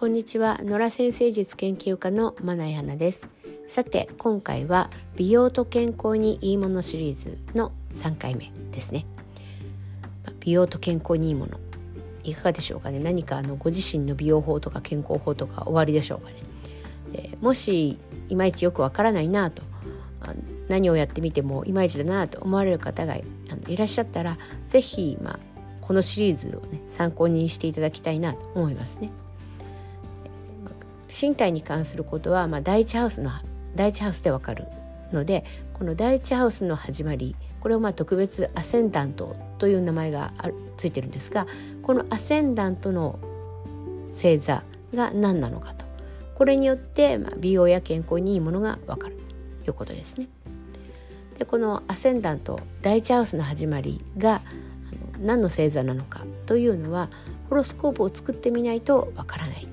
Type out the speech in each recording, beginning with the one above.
こんにちは。野良先生術研究家のまなやなです。さて今回は美容と健康にいいものシリーズの3回目ですね。美容と健康にいいものいかがでしょうかね？何かあのご自身の美容法とか健康法とか終わりでしょうかね？でもしいまいちよくわからないなと何をやってみてもいまいちだなと思われる方がいらっしゃったら是非、まあ、このシリーズをね参考にしていただきたいなと思いますね。身体に関することは、まあ、第一ハウスの第一ハウスでわかるのでこの第一ハウスの始まりこれをまあ特別アセンダントという名前がついてるんですがこのアセンダントの星座が何なのかと。これによって、まあ、美容や健康にいいものがわかる。ということですね。でこのアセンダント第一ハウスの始まりが何の星座なのかというのはホロスコープを作ってみないとわからない。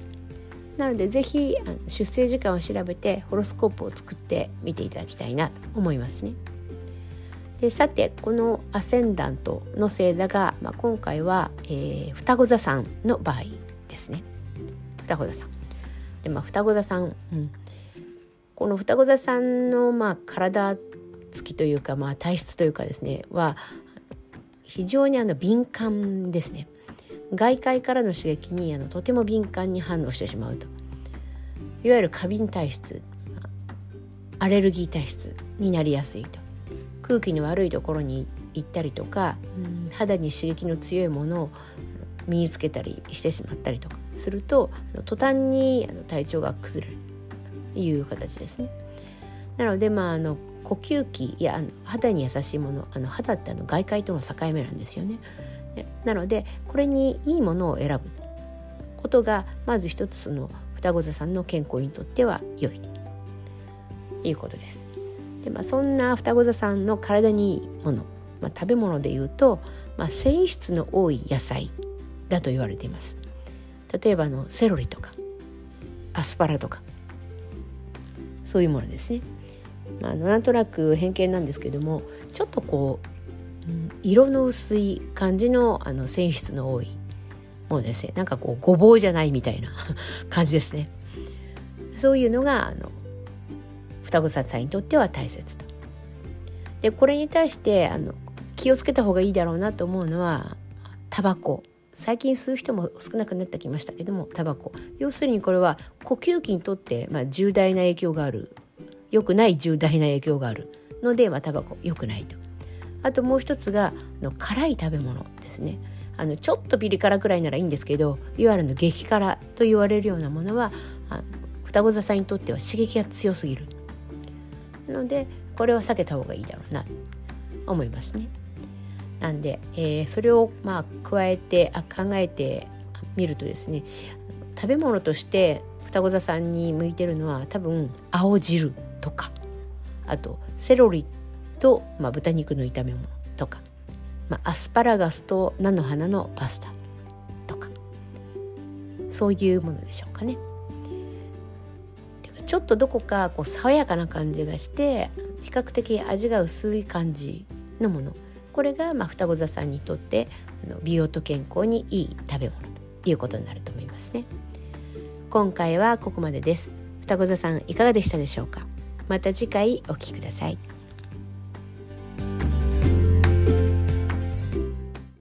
なので是非出生時間を調べてホロスコープを作ってみていただきたいなと思いますね。でさてこのアセンダントの星座が、まあ、今回は、えー、双子座さんの場合ですね。双子座さん。でまあ双子座さん、うん、この双子座さんの、まあ、体つきというか、まあ、体質というかですねは非常にあの敏感ですね外界からの刺激にあのとても敏感に反応してしまうといわゆる過敏体質アレルギー体質になりやすいと空気の悪いところに行ったりとか、うん、肌に刺激の強いものを身につけたりしてしまったりとかすると途端に体調が崩れるという形ですね。なのでまああの呼吸器やあの肌に優しいものあの肌ってあの外界との境目なんですよね。なのでこれにいいものを選ぶことがまず一つその双子座さんの健康にとっては良いということです。でまあ、そんな双子座さんの体にいいもの、まあ、食べ物でいうと、まあ、繊維質の多い野菜だと言われています。例えばのセロリとかアスパラとかそういうものですね。まあ、なんとなく偏見なんですけどもちょっとこう、色の薄い感じのあの繊維質の多いものですね。なんかこうごぼうじゃないみたいな 感じですね。そういうのがあの双子さんにとっては大切と。でこれに対してあの気をつけた方がいいだろうなと思うのはタバコ。最近吸う人も少なくなってきましたけどもタバコ。要するにこれは呼吸器にとって、まあ、重大な影響がある。良くない重大な影響があるので、まあ、タバコ。良くないと。あともう一つがあの辛い食べ物ですね。あのちょっとピリ辛くらいならいいんですけどいわゆるの激辛と言われるようなものはあ双子座さんにとっては刺激が強すぎるのでこれは避けた方がいいだろうな思いますね。なんで、えー、それをまあ加えてあ考えてみるとですね食べ物として双子座さんに向いてるのは多分青汁とかあとセロリと、まあ、豚肉の炒め物とか、まあ、アスパラガスと菜の花のパスタとかそういうものでしょうかね。ちょっとどこかこう爽やかな感じがして比較的味が薄い感じのものこれがまあ双子座さんにとって美容と健康にいい食べ物ということになると思いますね。今回はここまでです。双子座さんいかがでしたでしょうか？また次回お聴きください。